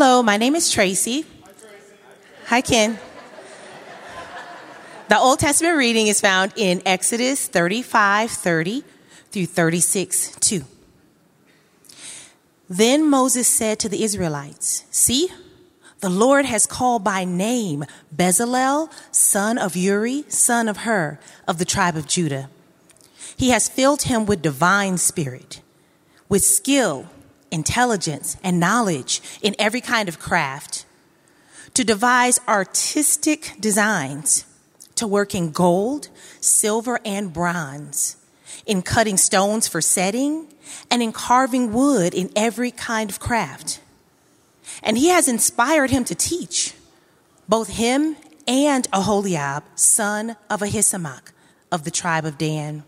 Hello, my name is Tracy. Hi, Ken. The Old Testament reading is found in Exodus 35 30 through 36 2. Then Moses said to the Israelites, See, the Lord has called by name Bezalel, son of Uri, son of Hur, of the tribe of Judah. He has filled him with divine spirit, with skill, intelligence, and knowledge in every kind of craft, to devise artistic designs, to work in gold, silver, and bronze, in cutting stones for setting, and in carving wood in every kind of craft. And he has inspired him to teach, both him and Aholiab, son of Ahisamach of the tribe of Dan.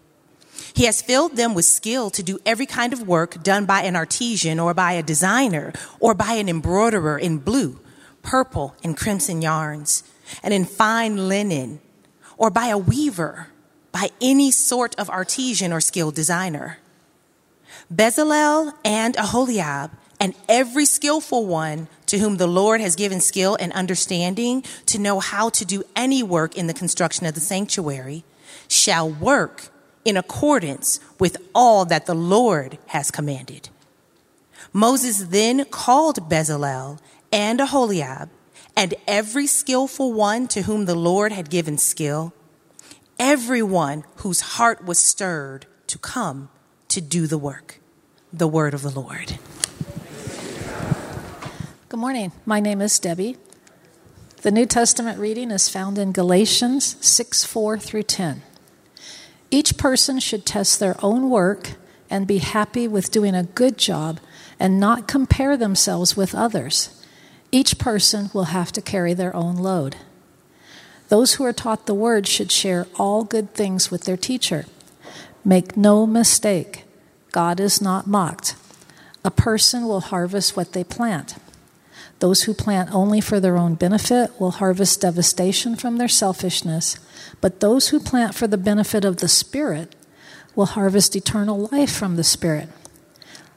He has filled them with skill to do every kind of work done by an artisan or by a designer or by an embroiderer in blue, purple, and crimson yarns, and in fine linen, or by a weaver, by any sort of artisan or skilled designer. Bezalel and Aholiab and every skillful one to whom the Lord has given skill and understanding to know how to do any work in the construction of the sanctuary shall work in accordance with all that the Lord has commanded. Moses then called Bezalel and Aholiab and every skillful one to whom the Lord had given skill, everyone whose heart was stirred to come to do the work. The word of the Lord. Good morning. My name is Debbie. The New Testament reading is found in Galatians 6 4 through 10. Each person should test their own work and be happy with doing a good job and not compare themselves with others. Each person will have to carry their own load. Those who are taught the word should share all good things with their teacher. Make no mistake, God is not mocked. A person will harvest what they plant. Those who plant only for their own benefit will harvest devastation from their selfishness, but those who plant for the benefit of the Spirit will harvest eternal life from the Spirit.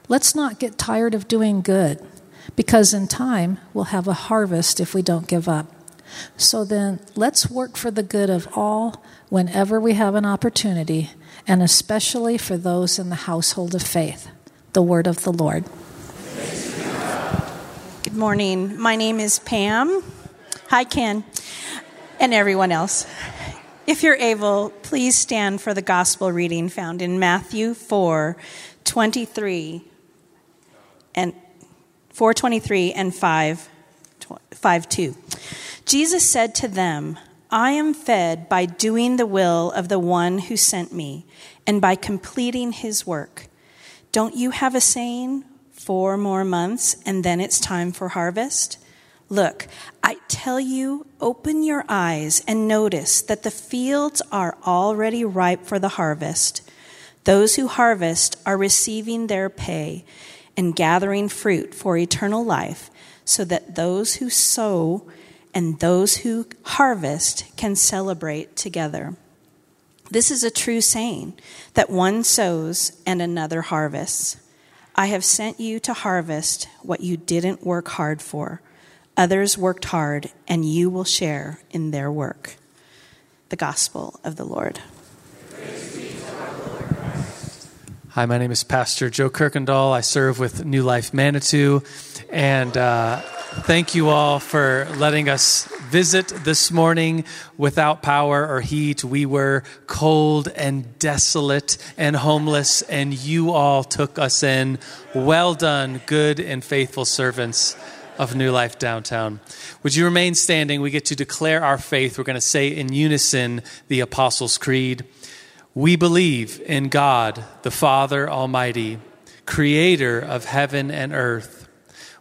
Let's not get tired of doing good, because in time we'll have a harvest if we don't give up. So then, let's work for the good of all whenever we have an opportunity, and especially for those in the household of faith. The word of the Lord. Good morning. My name is Pam. Hi, Ken, and everyone else. If you're able, please stand for the gospel reading found in Matthew 4 23 and 423 and 5, 5 2. Jesus said to them, I am fed by doing the will of the one who sent me and by completing his work. Don't you have a saying? Four more months, and then it's time for harvest? Look, I tell you, open your eyes and notice that the fields are already ripe for the harvest. Those who harvest are receiving their pay and gathering fruit for eternal life, so that those who sow and those who harvest can celebrate together. This is a true saying that one sows and another harvests. I have sent you to harvest what you didn't work hard for. Others worked hard, and you will share in their work. The Gospel of the Lord. Hi, my name is Pastor Joe Kirkendall. I serve with New Life Manitou, and uh, thank you all for letting us visit this morning without power or heat. We were cold and desolate and homeless, and you all took us in. Well done, good and faithful servants of New Life Downtown. Would you remain standing? We get to declare our faith. We're going to say in unison the Apostles' Creed. We believe in God, the Father Almighty, creator of heaven and earth.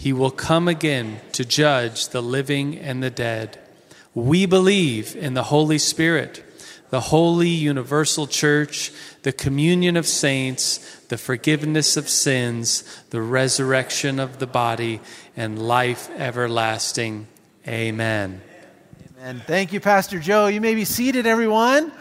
He will come again to judge the living and the dead. We believe in the Holy Spirit, the holy universal church, the communion of saints, the forgiveness of sins, the resurrection of the body, and life everlasting. Amen. Amen. Thank you, Pastor Joe. You may be seated, everyone.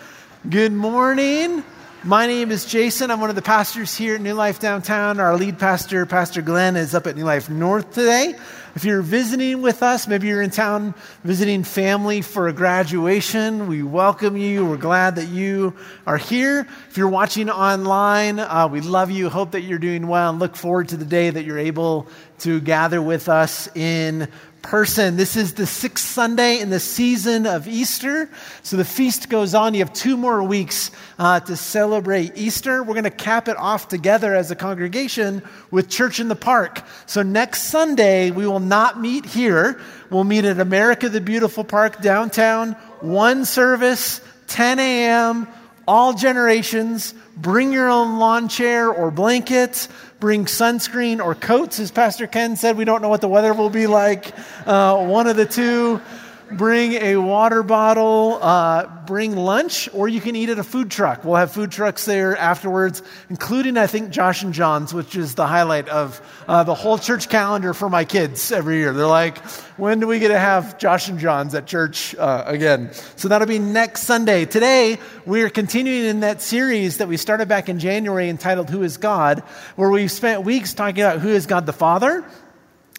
Good morning. My name is Jason. I'm one of the pastors here at New Life Downtown. Our lead pastor, Pastor Glenn, is up at New Life North today. If you're visiting with us, maybe you're in town visiting family for a graduation, we welcome you. We're glad that you are here. If you're watching online, uh, we love you. Hope that you're doing well and look forward to the day that you're able to gather with us in person. This is the sixth Sunday in the season of Easter. So the feast goes on. You have two more weeks uh, to celebrate Easter. We're going to cap it off together as a congregation with Church in the Park. So next Sunday, we will not meet here. We'll meet at America the Beautiful Park downtown, one service, 10 a.m., all generations. Bring your own lawn chair or blankets bring sunscreen or coats, as Pastor Ken said. We don't know what the weather will be like. Uh, one of the two bring a water bottle, uh, bring lunch, or you can eat at a food truck. We'll have food trucks there afterwards, including, I think, Josh and John's, which is the highlight of uh, the whole church calendar for my kids every year. They're like, when do we get to have Josh and John's at church uh, again? So that'll be next Sunday. Today, we are continuing in that series that we started back in January entitled Who is God, where we've spent weeks talking about who is God the Father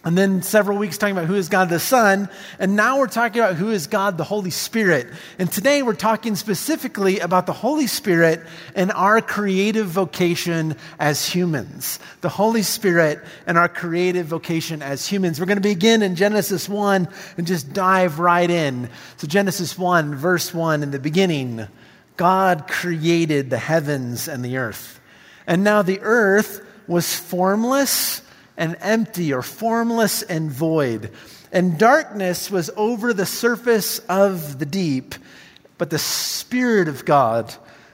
and then several weeks talking about who is God the Son. And now we're talking about who is God the Holy Spirit. And today we're talking specifically about the Holy Spirit and our creative vocation as humans. The Holy Spirit and our creative vocation as humans. We're going to begin in Genesis 1 and just dive right in. So, Genesis 1, verse 1, in the beginning, God created the heavens and the earth. And now the earth was formless and empty or formless and void. And darkness was over the surface of the deep, but the Spirit of God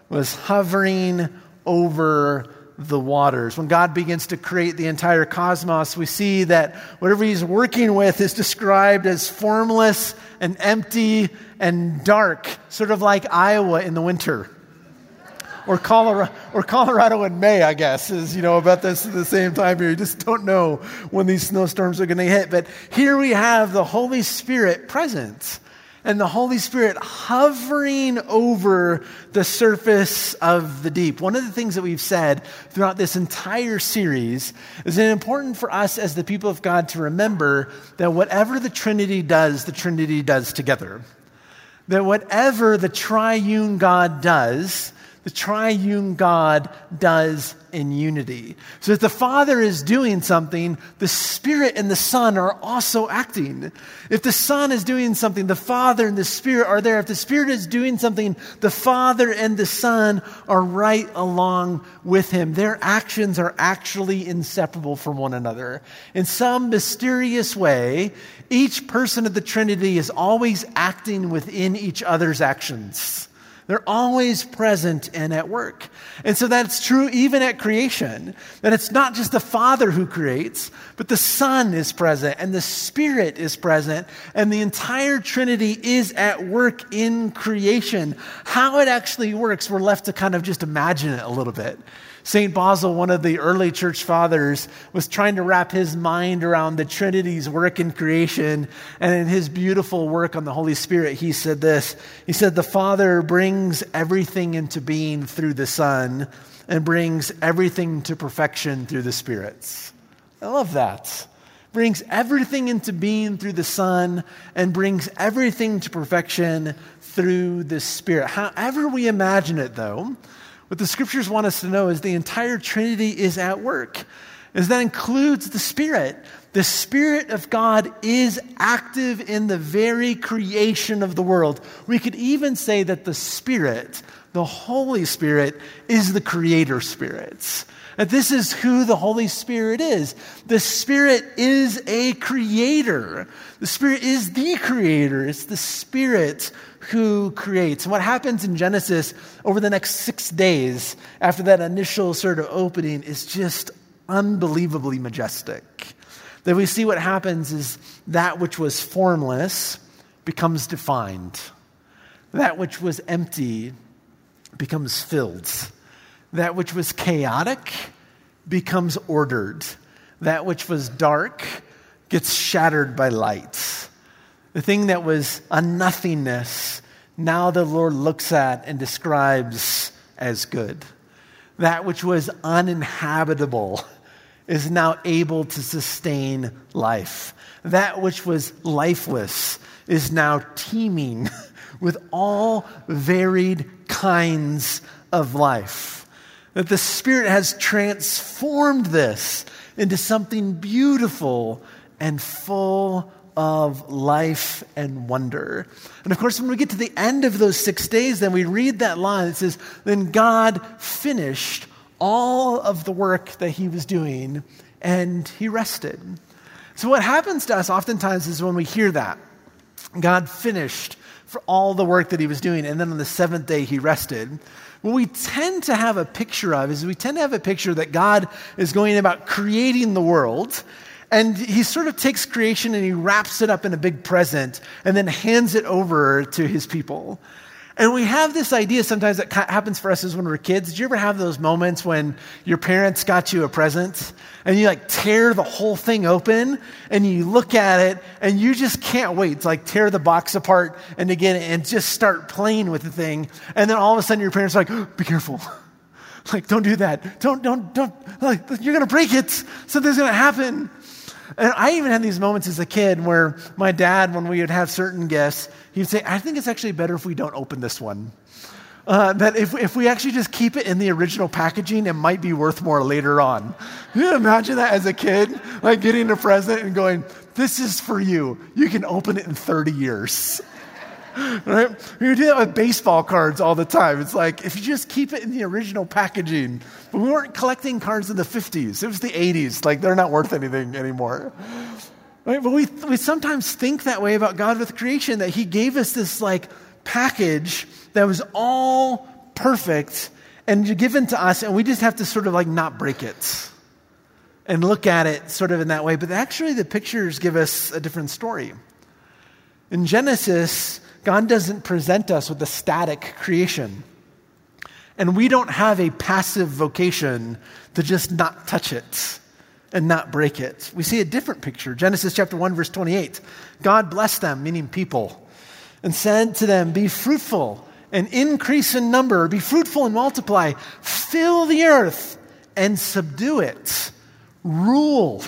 was hovering over the waters. When God begins to create the entire cosmos, we see that whatever He's working with is described as formless and empty and dark, sort of like Iowa in the winter or Colorado, or Colorado in May, I guess, is, you know, about this at the same time here. You just don't know when these snowstorms are going to hit. But here we have the Holy Spirit present and the Holy Spirit hovering over the surface of the deep. One of the things that we've said throughout this entire series is it important for us as the people of God to remember that whatever the Trinity does, the Trinity does together. That whatever the triune God does, the triune God does in unity. So if the Father is doing something, the Spirit and the Son are also acting. If the Son is doing something, the Father and the Spirit are there. If the Spirit is doing something, the Father and the Son are right along with Him. Their actions are actually inseparable from one another. In some mysterious way, each person of the Trinity is always acting within each other's actions. They're always present and at work. And so that's true even at creation. That it's not just the Father who creates, but the Son is present and the Spirit is present and the entire Trinity is at work in creation. How it actually works, we're left to kind of just imagine it a little bit. St. Basil, one of the early church fathers, was trying to wrap his mind around the Trinity's work in creation. And in his beautiful work on the Holy Spirit, he said this He said, The Father brings everything into being through the Son and brings everything to perfection through the spirits. I love that. Brings everything into being through the Son and brings everything to perfection through the Spirit. However, we imagine it, though, what the scriptures want us to know is the entire Trinity is at work. As that includes the Spirit. The Spirit of God is active in the very creation of the world. We could even say that the Spirit, the Holy Spirit, is the creator spirit. That this is who the Holy Spirit is. The Spirit is a creator. The Spirit is the creator. It's the Spirit who creates. And what happens in Genesis over the next six days after that initial sort of opening is just unbelievably majestic. that we see what happens is that which was formless becomes defined, that which was empty becomes filled, that which was chaotic becomes ordered, that which was dark gets shattered by light. The thing that was a nothingness, now the Lord looks at and describes as good. That which was uninhabitable is now able to sustain life. That which was lifeless is now teeming with all varied kinds of life. That the Spirit has transformed this into something beautiful and full of life and wonder. And of course, when we get to the end of those six days, then we read that line. It says, Then God finished all of the work that he was doing and he rested. So, what happens to us oftentimes is when we hear that, God finished for all the work that he was doing, and then on the seventh day he rested. What we tend to have a picture of is we tend to have a picture that God is going about creating the world, and he sort of takes creation and he wraps it up in a big present and then hands it over to his people. And we have this idea sometimes that happens for us as when we're kids. Did you ever have those moments when your parents got you a present and you like tear the whole thing open and you look at it and you just can't wait to like tear the box apart and again and just start playing with the thing. And then all of a sudden your parents are like, oh, be careful. Like, don't do that. Don't, don't, don't, like, you're going to break it. Something's going to happen. And I even had these moments as a kid where my dad, when we would have certain guests, he'd say, I think it's actually better if we don't open this one. Uh, that if, if we actually just keep it in the original packaging, it might be worth more later on. Can you imagine that as a kid? Like getting a present and going, This is for you. You can open it in 30 years. right? We do that with baseball cards all the time. It's like, if you just keep it in the original packaging. But we weren't collecting cards in the 50s, it was the 80s. Like, they're not worth anything anymore. Right? But we, we sometimes think that way about God with creation, that He gave us this, like, package that was all perfect and given to us, and we just have to sort of, like, not break it and look at it sort of in that way. But actually, the pictures give us a different story. In Genesis, God doesn't present us with a static creation. And we don't have a passive vocation to just not touch it and not break it. We see a different picture. Genesis chapter 1 verse 28. God blessed them, meaning people, and said to them, "Be fruitful and increase in number, be fruitful and multiply, fill the earth and subdue it. Rule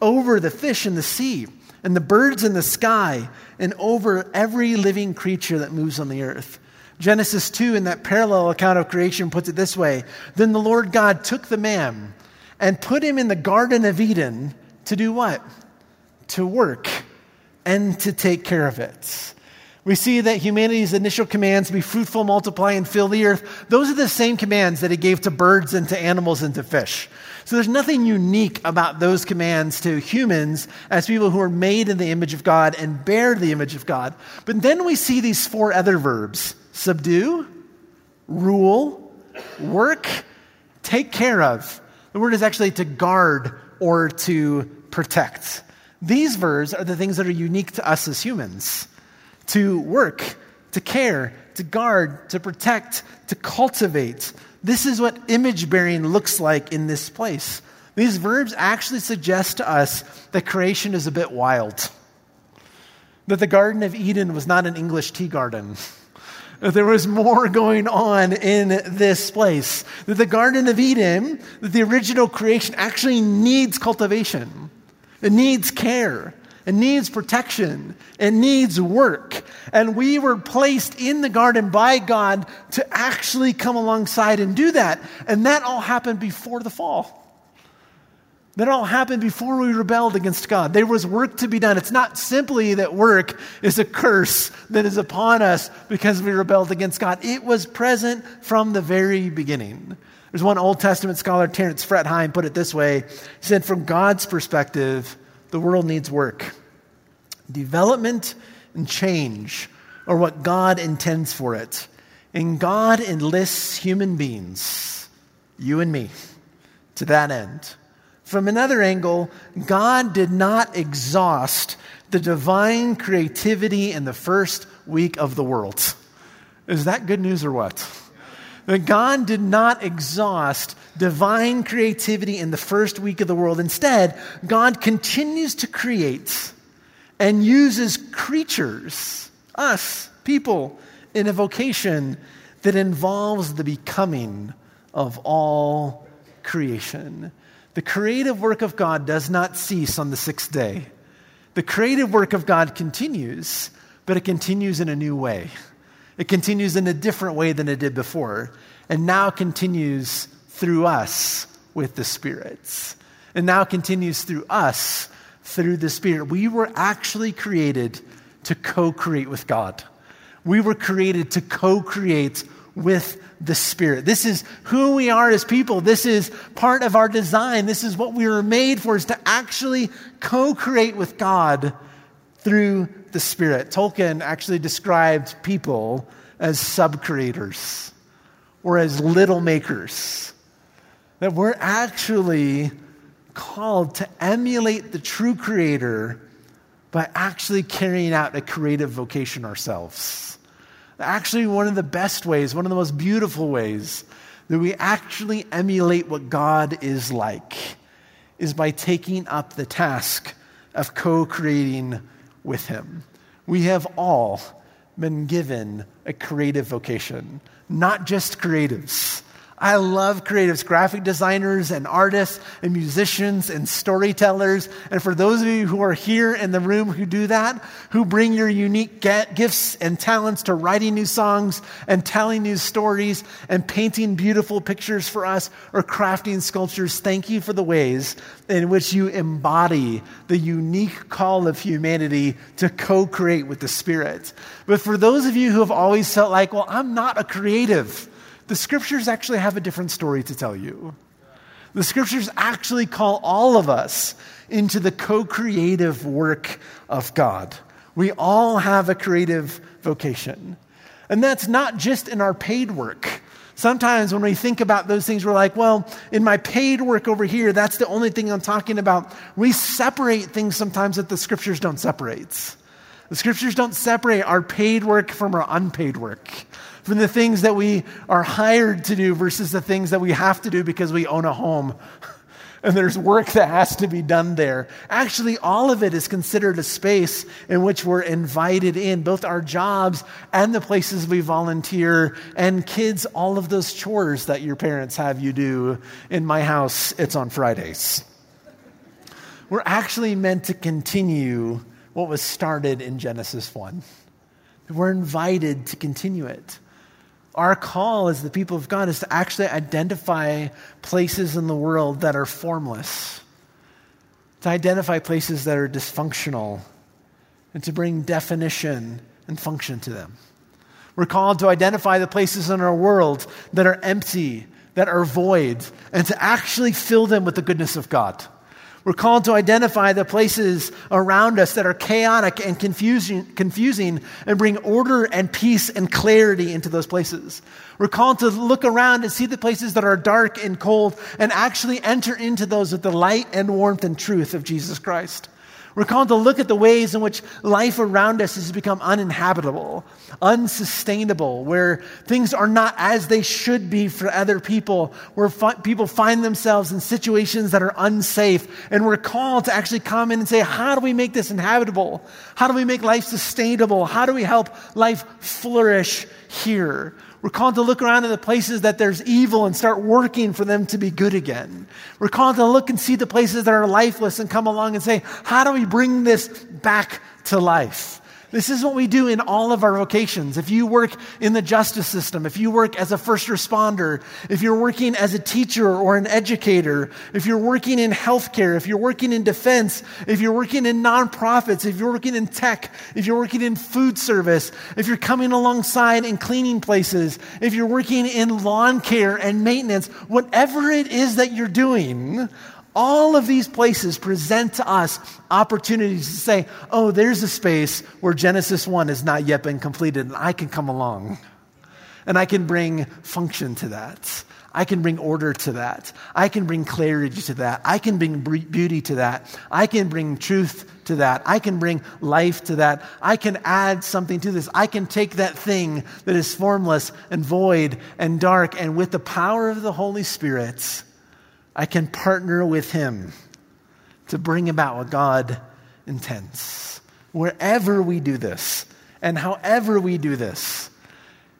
over the fish in the sea and the birds in the sky and over every living creature that moves on the earth. Genesis 2, in that parallel account of creation, puts it this way Then the Lord God took the man and put him in the Garden of Eden to do what? To work and to take care of it. We see that humanity's initial commands be fruitful, multiply, and fill the earth. Those are the same commands that he gave to birds and to animals and to fish. So there's nothing unique about those commands to humans as people who are made in the image of God and bear the image of God. But then we see these four other verbs subdue, rule, work, take care of. The word is actually to guard or to protect. These verbs are the things that are unique to us as humans to work, to care, to guard, to protect, to cultivate. This is what image bearing looks like in this place. These verbs actually suggest to us that creation is a bit wild. That the Garden of Eden was not an English tea garden. There was more going on in this place. That the Garden of Eden, that the original creation actually needs cultivation. It needs care. It needs protection. It needs work. And we were placed in the garden by God to actually come alongside and do that. And that all happened before the fall. That all happened before we rebelled against God. There was work to be done. It's not simply that work is a curse that is upon us because we rebelled against God. It was present from the very beginning. There's one Old Testament scholar, Terence Fretheim, put it this way. He said, From God's perspective, the world needs work. Development and change are what God intends for it. And God enlists human beings, you and me, to that end. From another angle, God did not exhaust the divine creativity in the first week of the world. Is that good news or what? That God did not exhaust divine creativity in the first week of the world. Instead, God continues to create and uses creatures, us, people, in a vocation that involves the becoming of all creation. The creative work of God does not cease on the sixth day. The creative work of God continues, but it continues in a new way. It continues in a different way than it did before, and now continues through us with the spirits. And now continues through us through the Spirit. We were actually created to co create with God. We were created to co create with the Spirit. This is who we are as people. This is part of our design. This is what we were made for, is to actually co create with God through the Spirit. Tolkien actually described people as sub creators or as little makers. That we're actually called to emulate the true Creator by actually carrying out a creative vocation ourselves. Actually, one of the best ways, one of the most beautiful ways that we actually emulate what God is like is by taking up the task of co creating with Him. We have all been given a creative vocation, not just creatives. I love creatives, graphic designers and artists and musicians and storytellers. And for those of you who are here in the room who do that, who bring your unique gifts and talents to writing new songs and telling new stories and painting beautiful pictures for us or crafting sculptures, thank you for the ways in which you embody the unique call of humanity to co create with the Spirit. But for those of you who have always felt like, well, I'm not a creative, the scriptures actually have a different story to tell you. The scriptures actually call all of us into the co creative work of God. We all have a creative vocation. And that's not just in our paid work. Sometimes when we think about those things, we're like, well, in my paid work over here, that's the only thing I'm talking about. We separate things sometimes that the scriptures don't separate. The scriptures don't separate our paid work from our unpaid work from the things that we are hired to do versus the things that we have to do because we own a home. and there's work that has to be done there. Actually, all of it is considered a space in which we're invited in, both our jobs and the places we volunteer, and kids, all of those chores that your parents have you do. In my house, it's on Fridays. We're actually meant to continue what was started in Genesis 1. We're invited to continue it our call as the people of God is to actually identify places in the world that are formless, to identify places that are dysfunctional, and to bring definition and function to them. We're called to identify the places in our world that are empty, that are void, and to actually fill them with the goodness of God. We're called to identify the places around us that are chaotic and confusing, confusing and bring order and peace and clarity into those places. We're called to look around and see the places that are dark and cold and actually enter into those with the light and warmth and truth of Jesus Christ. We're called to look at the ways in which life around us has become uninhabitable, unsustainable, where things are not as they should be for other people, where fi- people find themselves in situations that are unsafe. And we're called to actually come in and say, how do we make this inhabitable? How do we make life sustainable? How do we help life flourish here? We're called to look around at the places that there's evil and start working for them to be good again. We're called to look and see the places that are lifeless and come along and say, how do we bring this back to life? This is what we do in all of our vocations. If you work in the justice system, if you work as a first responder, if you're working as a teacher or an educator, if you're working in healthcare, if you're working in defense, if you're working in nonprofits, if you're working in tech, if you're working in food service, if you're coming alongside in cleaning places, if you're working in lawn care and maintenance, whatever it is that you're doing, all of these places present to us opportunities to say, oh, there's a space where Genesis 1 has not yet been completed, and I can come along and I can bring function to that. I can bring order to that. I can bring clarity to that. I can bring beauty to that. I can bring truth to that. I can bring life to that. I can add something to this. I can take that thing that is formless and void and dark, and with the power of the Holy Spirit, I can partner with Him to bring about what God intends. Wherever we do this, and however we do this,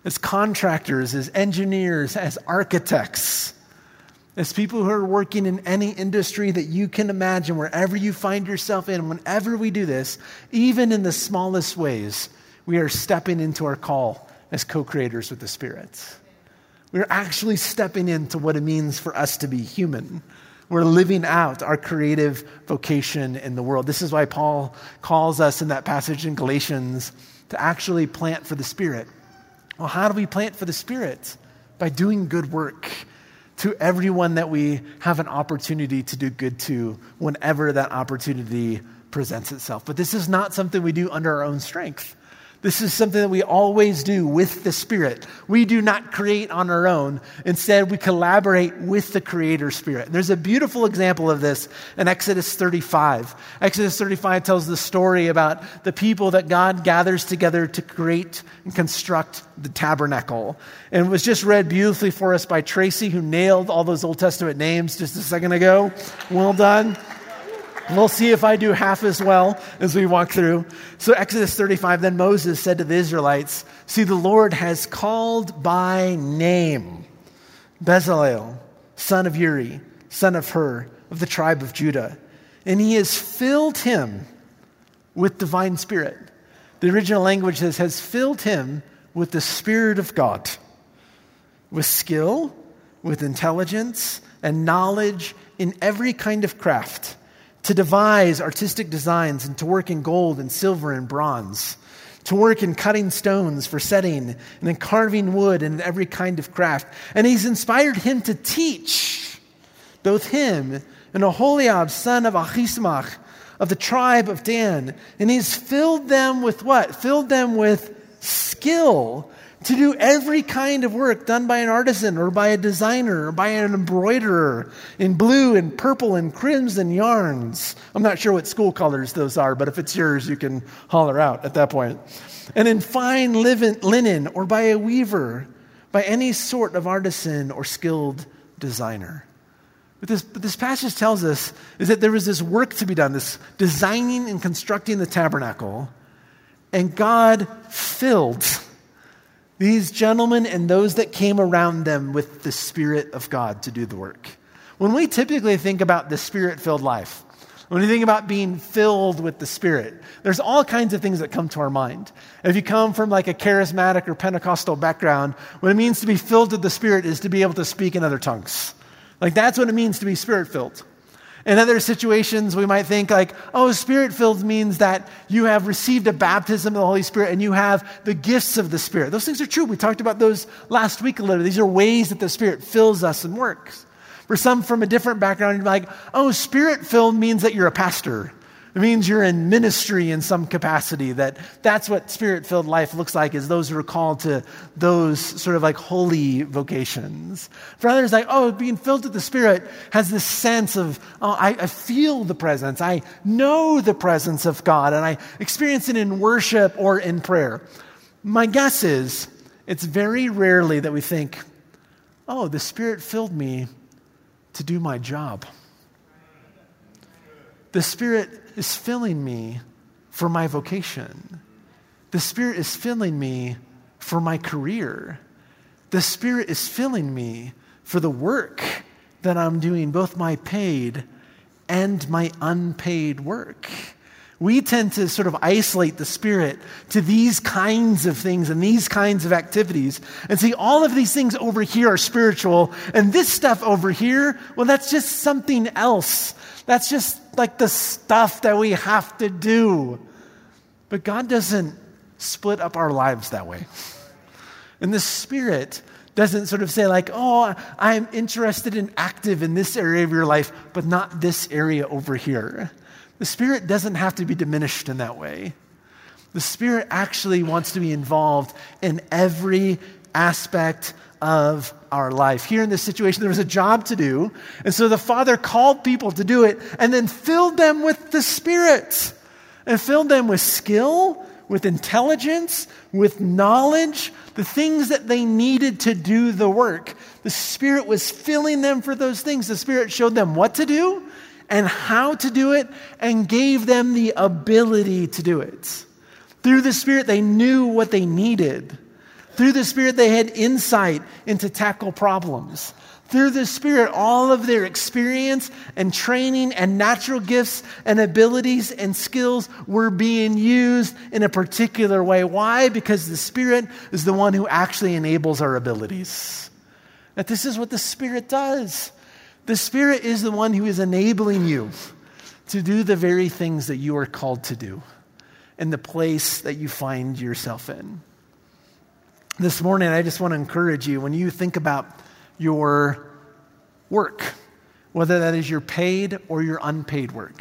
as contractors, as engineers, as architects, as people who are working in any industry that you can imagine, wherever you find yourself in, whenever we do this, even in the smallest ways, we are stepping into our call as co creators with the Spirit. We're actually stepping into what it means for us to be human. We're living out our creative vocation in the world. This is why Paul calls us in that passage in Galatians to actually plant for the Spirit. Well, how do we plant for the Spirit? By doing good work to everyone that we have an opportunity to do good to whenever that opportunity presents itself. But this is not something we do under our own strength. This is something that we always do with the Spirit. We do not create on our own. Instead, we collaborate with the Creator Spirit. There's a beautiful example of this in Exodus 35. Exodus 35 tells the story about the people that God gathers together to create and construct the tabernacle. And it was just read beautifully for us by Tracy, who nailed all those Old Testament names just a second ago. Well done. We'll see if I do half as well as we walk through. So, Exodus 35 then Moses said to the Israelites, See, the Lord has called by name Bezalel, son of Uri, son of Hur, of the tribe of Judah, and he has filled him with divine spirit. The original language says, has filled him with the Spirit of God, with skill, with intelligence, and knowledge in every kind of craft to devise artistic designs and to work in gold and silver and bronze, to work in cutting stones for setting and in carving wood and every kind of craft. And he's inspired him to teach both him and Aholiab, son of Ahisamach, of the tribe of Dan. And he's filled them with what? Filled them with skill to do every kind of work done by an artisan or by a designer or by an embroiderer in blue and purple and crimson yarns. I'm not sure what school colors those are, but if it's yours, you can holler out at that point. And in fine linen or by a weaver, by any sort of artisan or skilled designer. What this, what this passage tells us is that there was this work to be done, this designing and constructing the tabernacle, and God filled these gentlemen and those that came around them with the Spirit of God to do the work. When we typically think about the Spirit filled life, when we think about being filled with the Spirit, there's all kinds of things that come to our mind. If you come from like a charismatic or Pentecostal background, what it means to be filled with the Spirit is to be able to speak in other tongues. Like that's what it means to be Spirit filled. In other situations, we might think like, oh, spirit filled means that you have received a baptism of the Holy Spirit and you have the gifts of the Spirit. Those things are true. We talked about those last week a little. These are ways that the Spirit fills us and works. For some from a different background, you're like, oh, spirit filled means that you're a pastor. It means you're in ministry in some capacity, that that's what spirit filled life looks like, is those who are called to those sort of like holy vocations. For others, like, oh, being filled with the Spirit has this sense of, oh, I, I feel the presence. I know the presence of God, and I experience it in worship or in prayer. My guess is it's very rarely that we think, oh, the Spirit filled me to do my job. The Spirit is filling me for my vocation. The Spirit is filling me for my career. The Spirit is filling me for the work that I'm doing, both my paid and my unpaid work. We tend to sort of isolate the Spirit to these kinds of things and these kinds of activities and see all of these things over here are spiritual, and this stuff over here, well, that's just something else. That's just like the stuff that we have to do. But God doesn't split up our lives that way. And the Spirit doesn't sort of say, like, oh, I'm interested and active in this area of your life, but not this area over here. The Spirit doesn't have to be diminished in that way. The Spirit actually wants to be involved in every aspect of our life. Here in this situation, there was a job to do. And so the Father called people to do it and then filled them with the Spirit and filled them with skill, with intelligence, with knowledge, the things that they needed to do the work. The Spirit was filling them for those things. The Spirit showed them what to do and how to do it and gave them the ability to do it. Through the Spirit, they knew what they needed. Through the Spirit, they had insight into tackle problems. Through the Spirit, all of their experience and training and natural gifts and abilities and skills were being used in a particular way. Why? Because the Spirit is the one who actually enables our abilities. That this is what the Spirit does. The Spirit is the one who is enabling you to do the very things that you are called to do in the place that you find yourself in. This morning, I just want to encourage you when you think about your work, whether that is your paid or your unpaid work.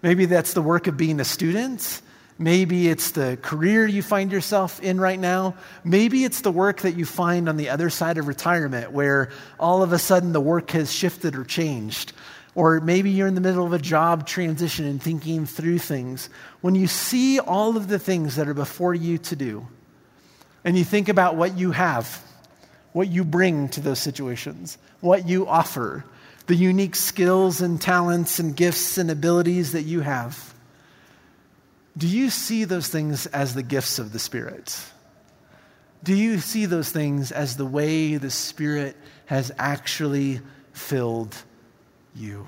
Maybe that's the work of being a student. Maybe it's the career you find yourself in right now. Maybe it's the work that you find on the other side of retirement where all of a sudden the work has shifted or changed. Or maybe you're in the middle of a job transition and thinking through things. When you see all of the things that are before you to do, and you think about what you have, what you bring to those situations, what you offer, the unique skills and talents and gifts and abilities that you have. Do you see those things as the gifts of the Spirit? Do you see those things as the way the Spirit has actually filled you?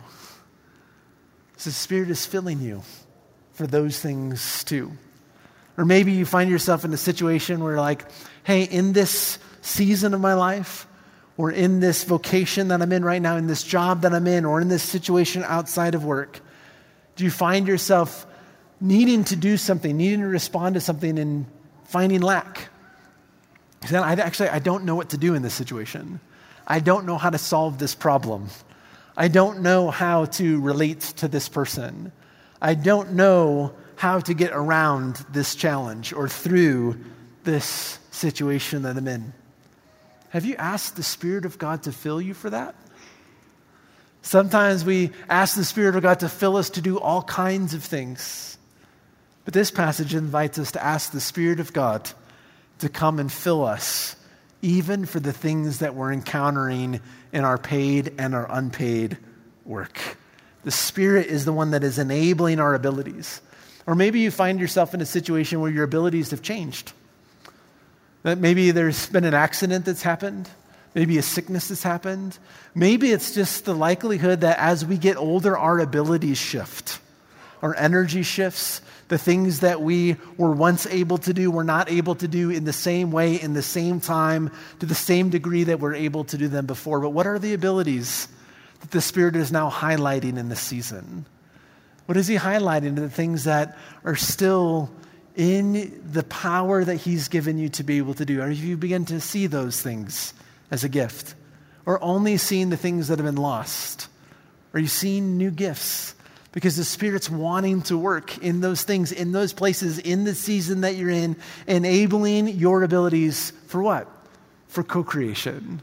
So the Spirit is filling you for those things too. Or maybe you find yourself in a situation where, like, hey, in this season of my life, or in this vocation that I'm in right now, in this job that I'm in, or in this situation outside of work, do you find yourself needing to do something, needing to respond to something, and finding lack? Then I actually I don't know what to do in this situation. I don't know how to solve this problem. I don't know how to relate to this person. I don't know how to get around this challenge or through this situation that I'm in. Have you asked the Spirit of God to fill you for that? Sometimes we ask the Spirit of God to fill us to do all kinds of things. But this passage invites us to ask the Spirit of God to come and fill us, even for the things that we're encountering in our paid and our unpaid work. The Spirit is the one that is enabling our abilities. Or maybe you find yourself in a situation where your abilities have changed. That maybe there's been an accident that's happened, maybe a sickness that's happened. Maybe it's just the likelihood that as we get older, our abilities shift, our energy shifts. The things that we were once able to do, we're not able to do in the same way, in the same time, to the same degree that we're able to do them before. But what are the abilities that the Spirit is now highlighting in this season? What is he highlighting? The things that are still in the power that he's given you to be able to do. If you begin to see those things as a gift, or only seeing the things that have been lost, are you seeing new gifts? Because the Spirit's wanting to work in those things, in those places, in the season that you're in, enabling your abilities for what? For co creation,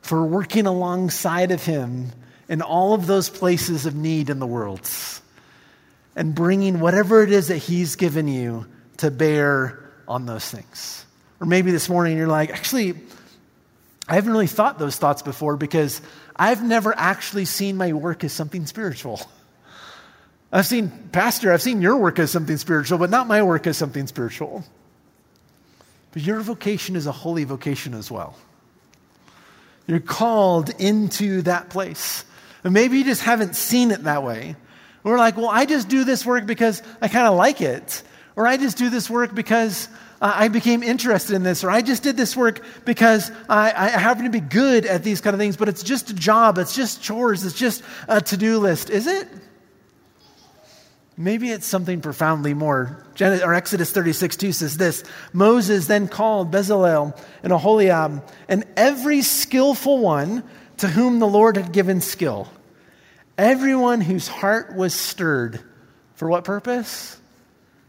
for working alongside of Him in all of those places of need in the world and bringing whatever it is that He's given you to bear on those things. Or maybe this morning you're like, actually, I haven't really thought those thoughts before because I've never actually seen my work as something spiritual. I've seen, Pastor, I've seen your work as something spiritual, but not my work as something spiritual. But your vocation is a holy vocation as well. You're called into that place. And maybe you just haven't seen it that way. We're like, well, I just do this work because I kind of like it. Or I just do this work because uh, I became interested in this. Or I just did this work because I, I happen to be good at these kind of things, but it's just a job. It's just chores. It's just a to do list. Is it? Maybe it's something profoundly more. or Exodus 36 2 says this Moses then called Bezalel and Aholiab and every skillful one to whom the Lord had given skill Everyone whose heart was stirred, for what purpose?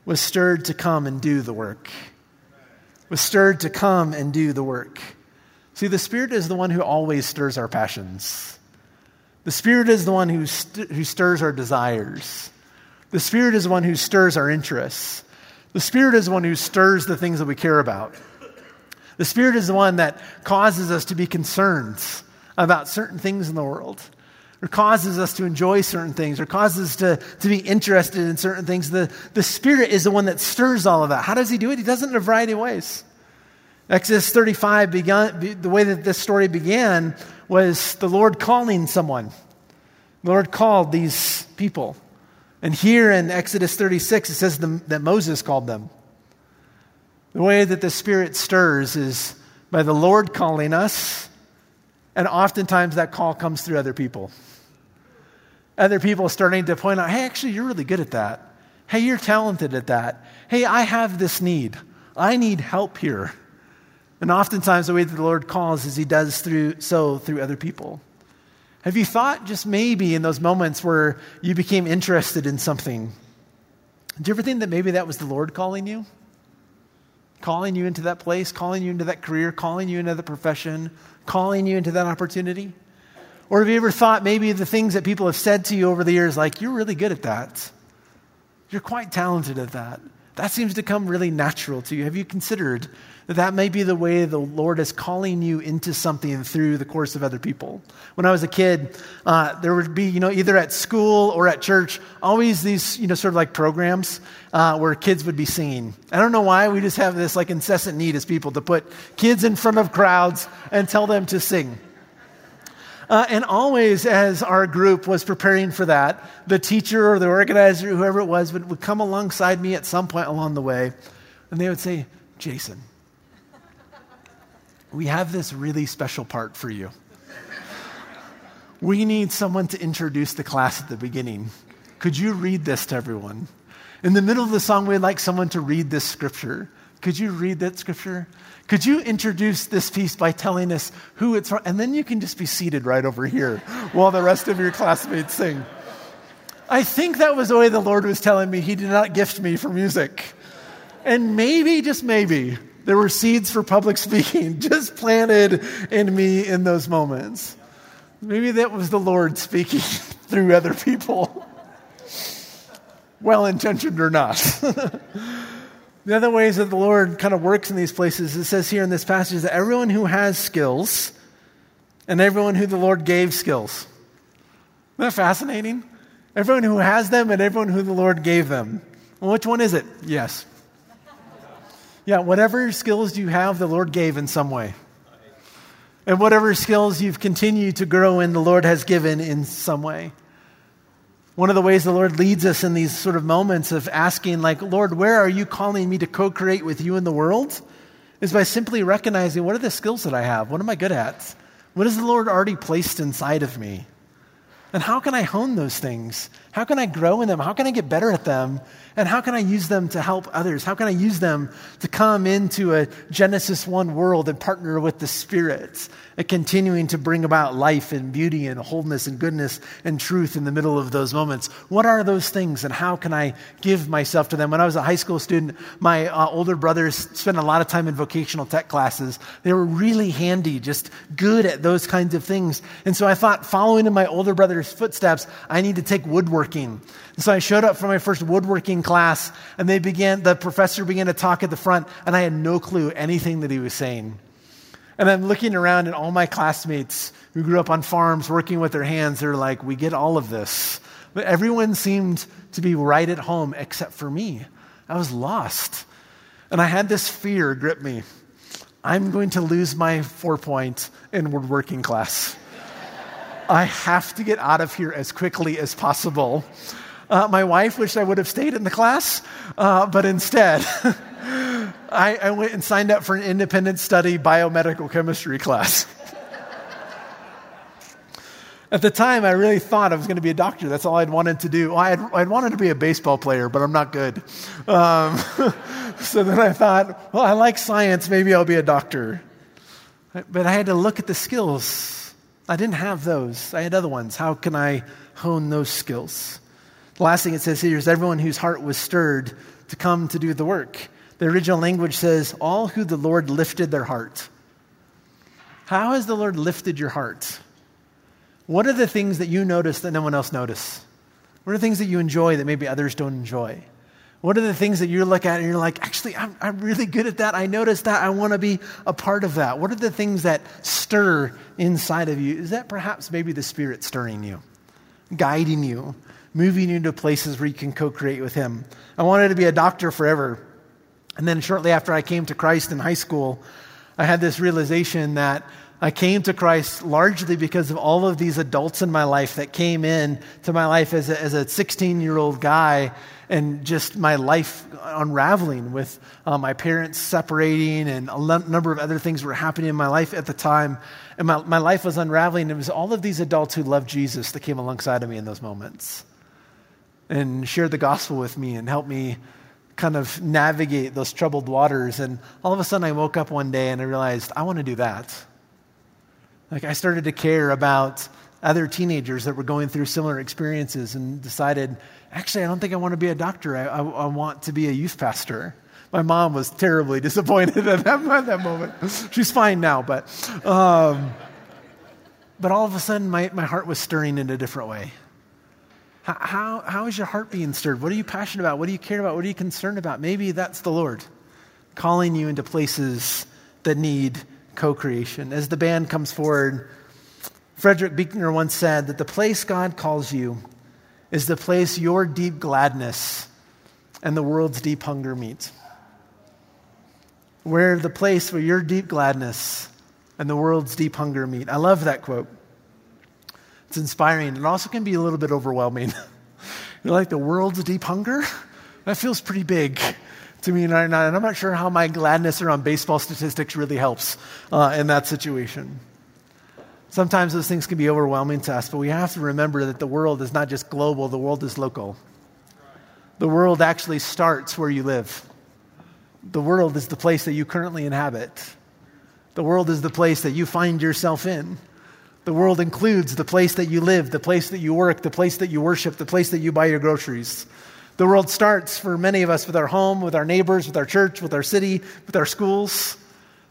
Was stirred to come and do the work. Was stirred to come and do the work. See, the Spirit is the one who always stirs our passions. The Spirit is the one who, st- who stirs our desires. The Spirit is the one who stirs our interests. The Spirit is the one who stirs the things that we care about. The Spirit is the one that causes us to be concerned about certain things in the world, or causes us to enjoy certain things, or causes us to, to be interested in certain things. The, the Spirit is the one that stirs all of that. How does He do it? He does it in a variety of ways. Exodus 35, began, the way that this story began was the Lord calling someone. The Lord called these people. And here in Exodus 36, it says the, that Moses called them. The way that the Spirit stirs is by the Lord calling us, and oftentimes that call comes through other people. Other people starting to point out, hey, actually, you're really good at that. Hey, you're talented at that. Hey, I have this need. I need help here. And oftentimes, the way that the Lord calls is He does through, so through other people. Have you thought just maybe in those moments where you became interested in something? Do you ever think that maybe that was the Lord calling you? Calling you into that place, calling you into that career, calling you into that profession, calling you into that opportunity? Or have you ever thought maybe the things that people have said to you over the years, like, you're really good at that? You're quite talented at that. That seems to come really natural to you. Have you considered that that may be the way the Lord is calling you into something through the course of other people. When I was a kid, uh, there would be, you know, either at school or at church, always these, you know, sort of like programs uh, where kids would be singing. I don't know why, we just have this like incessant need as people to put kids in front of crowds and tell them to sing. Uh, and always, as our group was preparing for that, the teacher or the organizer, whoever it was, would, would come alongside me at some point along the way, and they would say, Jason, we have this really special part for you. We need someone to introduce the class at the beginning. Could you read this to everyone? In the middle of the song, we'd like someone to read this scripture. Could you read that scripture? Could you introduce this piece by telling us who it's from? And then you can just be seated right over here while the rest of your classmates sing. I think that was the way the Lord was telling me He did not gift me for music. And maybe, just maybe, there were seeds for public speaking just planted in me in those moments. Maybe that was the Lord speaking through other people, well intentioned or not. The other ways that the Lord kind of works in these places, it says here in this passage that everyone who has skills and everyone who the Lord gave skills. Isn't that fascinating? Everyone who has them and everyone who the Lord gave them. Well, which one is it? Yes. Yeah, whatever skills you have, the Lord gave in some way. And whatever skills you've continued to grow in, the Lord has given in some way. One of the ways the Lord leads us in these sort of moments of asking, like, Lord, where are you calling me to co create with you in the world? is by simply recognizing what are the skills that I have? What am I good at? What has the Lord already placed inside of me? And how can I hone those things? How can I grow in them? How can I get better at them? And how can I use them to help others? How can I use them to come into a Genesis 1 world and partner with the Spirit and continuing to bring about life and beauty and wholeness and goodness and truth in the middle of those moments? What are those things and how can I give myself to them? When I was a high school student, my uh, older brothers spent a lot of time in vocational tech classes. They were really handy, just good at those kinds of things. And so I thought, following in my older brother's footsteps, I need to take woodworking. And so I showed up for my first woodworking class, and they began, the professor began to talk at the front, and I had no clue anything that he was saying. And I'm looking around, and all my classmates who grew up on farms working with their hands, they're like, we get all of this. But everyone seemed to be right at home except for me. I was lost. And I had this fear grip me. I'm going to lose my four point in woodworking class. I have to get out of here as quickly as possible. Uh, my wife wished I would have stayed in the class, uh, but instead, I, I went and signed up for an independent study biomedical chemistry class. At the time, I really thought I was going to be a doctor. That's all I'd wanted to do. I had, I'd wanted to be a baseball player, but I'm not good. Um, so then I thought, well, I like science. Maybe I'll be a doctor. But I had to look at the skills. I didn't have those. I had other ones. How can I hone those skills? The last thing it says here is everyone whose heart was stirred to come to do the work. The original language says, all who the Lord lifted their heart. How has the Lord lifted your heart? What are the things that you notice that no one else notices? What are the things that you enjoy that maybe others don't enjoy? What are the things that you look at and you're like, actually, I'm, I'm really good at that. I noticed that. I want to be a part of that. What are the things that stir inside of you? Is that perhaps maybe the Spirit stirring you, guiding you, moving you into places where you can co create with Him? I wanted to be a doctor forever. And then shortly after I came to Christ in high school, I had this realization that I came to Christ largely because of all of these adults in my life that came in to my life as a, as a 16 year old guy and just my life unraveling with uh, my parents separating and a number of other things were happening in my life at the time. And my, my life was unraveling. It was all of these adults who loved Jesus that came alongside of me in those moments and shared the gospel with me and helped me kind of navigate those troubled waters. And all of a sudden, I woke up one day and I realized I want to do that. Like, I started to care about other teenagers that were going through similar experiences and decided, actually, I don't think I want to be a doctor. I, I, I want to be a youth pastor. My mom was terribly disappointed at that, at that moment. She's fine now, but, um, but all of a sudden, my, my heart was stirring in a different way. How, how, is your heart being stirred? What are you passionate about? What do you care about? What are you concerned about? Maybe that's the Lord calling you into places that need co creation. As the band comes forward, Frederick Buechner once said that the place God calls you is the place your deep gladness and the world's deep hunger meet. Where the place where your deep gladness and the world's deep hunger meet. I love that quote. It's inspiring. It also can be a little bit overwhelming. You're like, the world's deep hunger? That feels pretty big to me. And I'm not sure how my gladness around baseball statistics really helps uh, in that situation. Sometimes those things can be overwhelming to us, but we have to remember that the world is not just global, the world is local. The world actually starts where you live. The world is the place that you currently inhabit. The world is the place that you find yourself in. The world includes the place that you live, the place that you work, the place that you worship, the place that you buy your groceries. The world starts for many of us with our home, with our neighbors, with our church, with our city, with our schools.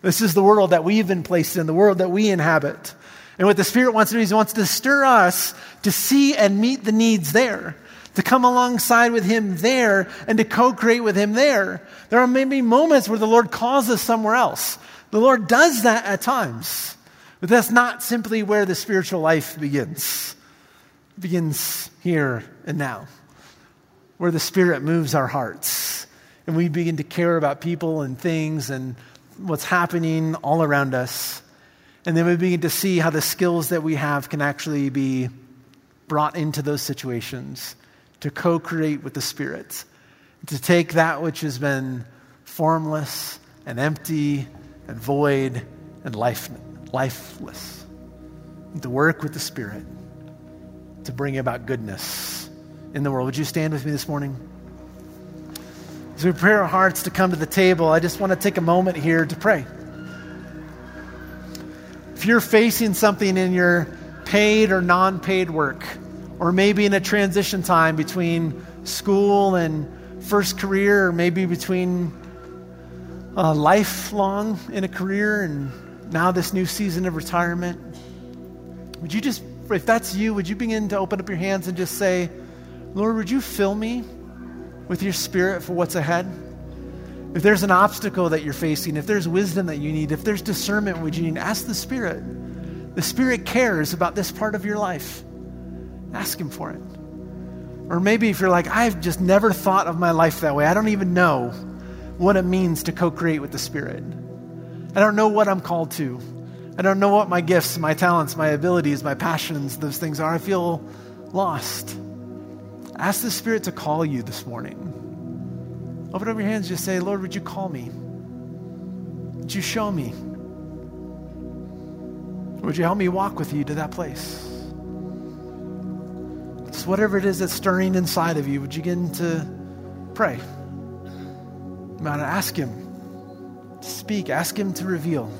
This is the world that we've been placed in, the world that we inhabit. And what the Spirit wants to do is He wants to stir us to see and meet the needs there, to come alongside with Him there, and to co create with Him there. There are maybe moments where the Lord calls us somewhere else. The Lord does that at times, but that's not simply where the spiritual life begins. It begins here and now where the Spirit moves our hearts and we begin to care about people and things and what's happening all around us. And then we begin to see how the skills that we have can actually be brought into those situations to co create with the Spirit, to take that which has been formless and empty and void and life, lifeless, to work with the Spirit to bring about goodness in the world. Would you stand with me this morning? As we prepare our hearts to come to the table, I just want to take a moment here to pray. If you're facing something in your paid or non paid work, or maybe in a transition time between school and first career, or maybe between uh, lifelong in a career and now this new season of retirement, would you just, if that's you, would you begin to open up your hands and just say, Lord, would you fill me with your spirit for what's ahead? If there's an obstacle that you're facing, if there's wisdom that you need, if there's discernment would you need, ask the Spirit. The Spirit cares about this part of your life. Ask Him for it. Or maybe if you're like, I've just never thought of my life that way, I don't even know what it means to co create with the Spirit. I don't know what I'm called to. I don't know what my gifts, my talents, my abilities, my passions, those things are. I feel lost. Ask the Spirit to call you this morning. Open up your hands, just say, Lord, would you call me? Would you show me? Would you help me walk with you to that place? Just whatever it is that's stirring inside of you, would you begin to pray? About it, ask Him to speak, ask Him to reveal.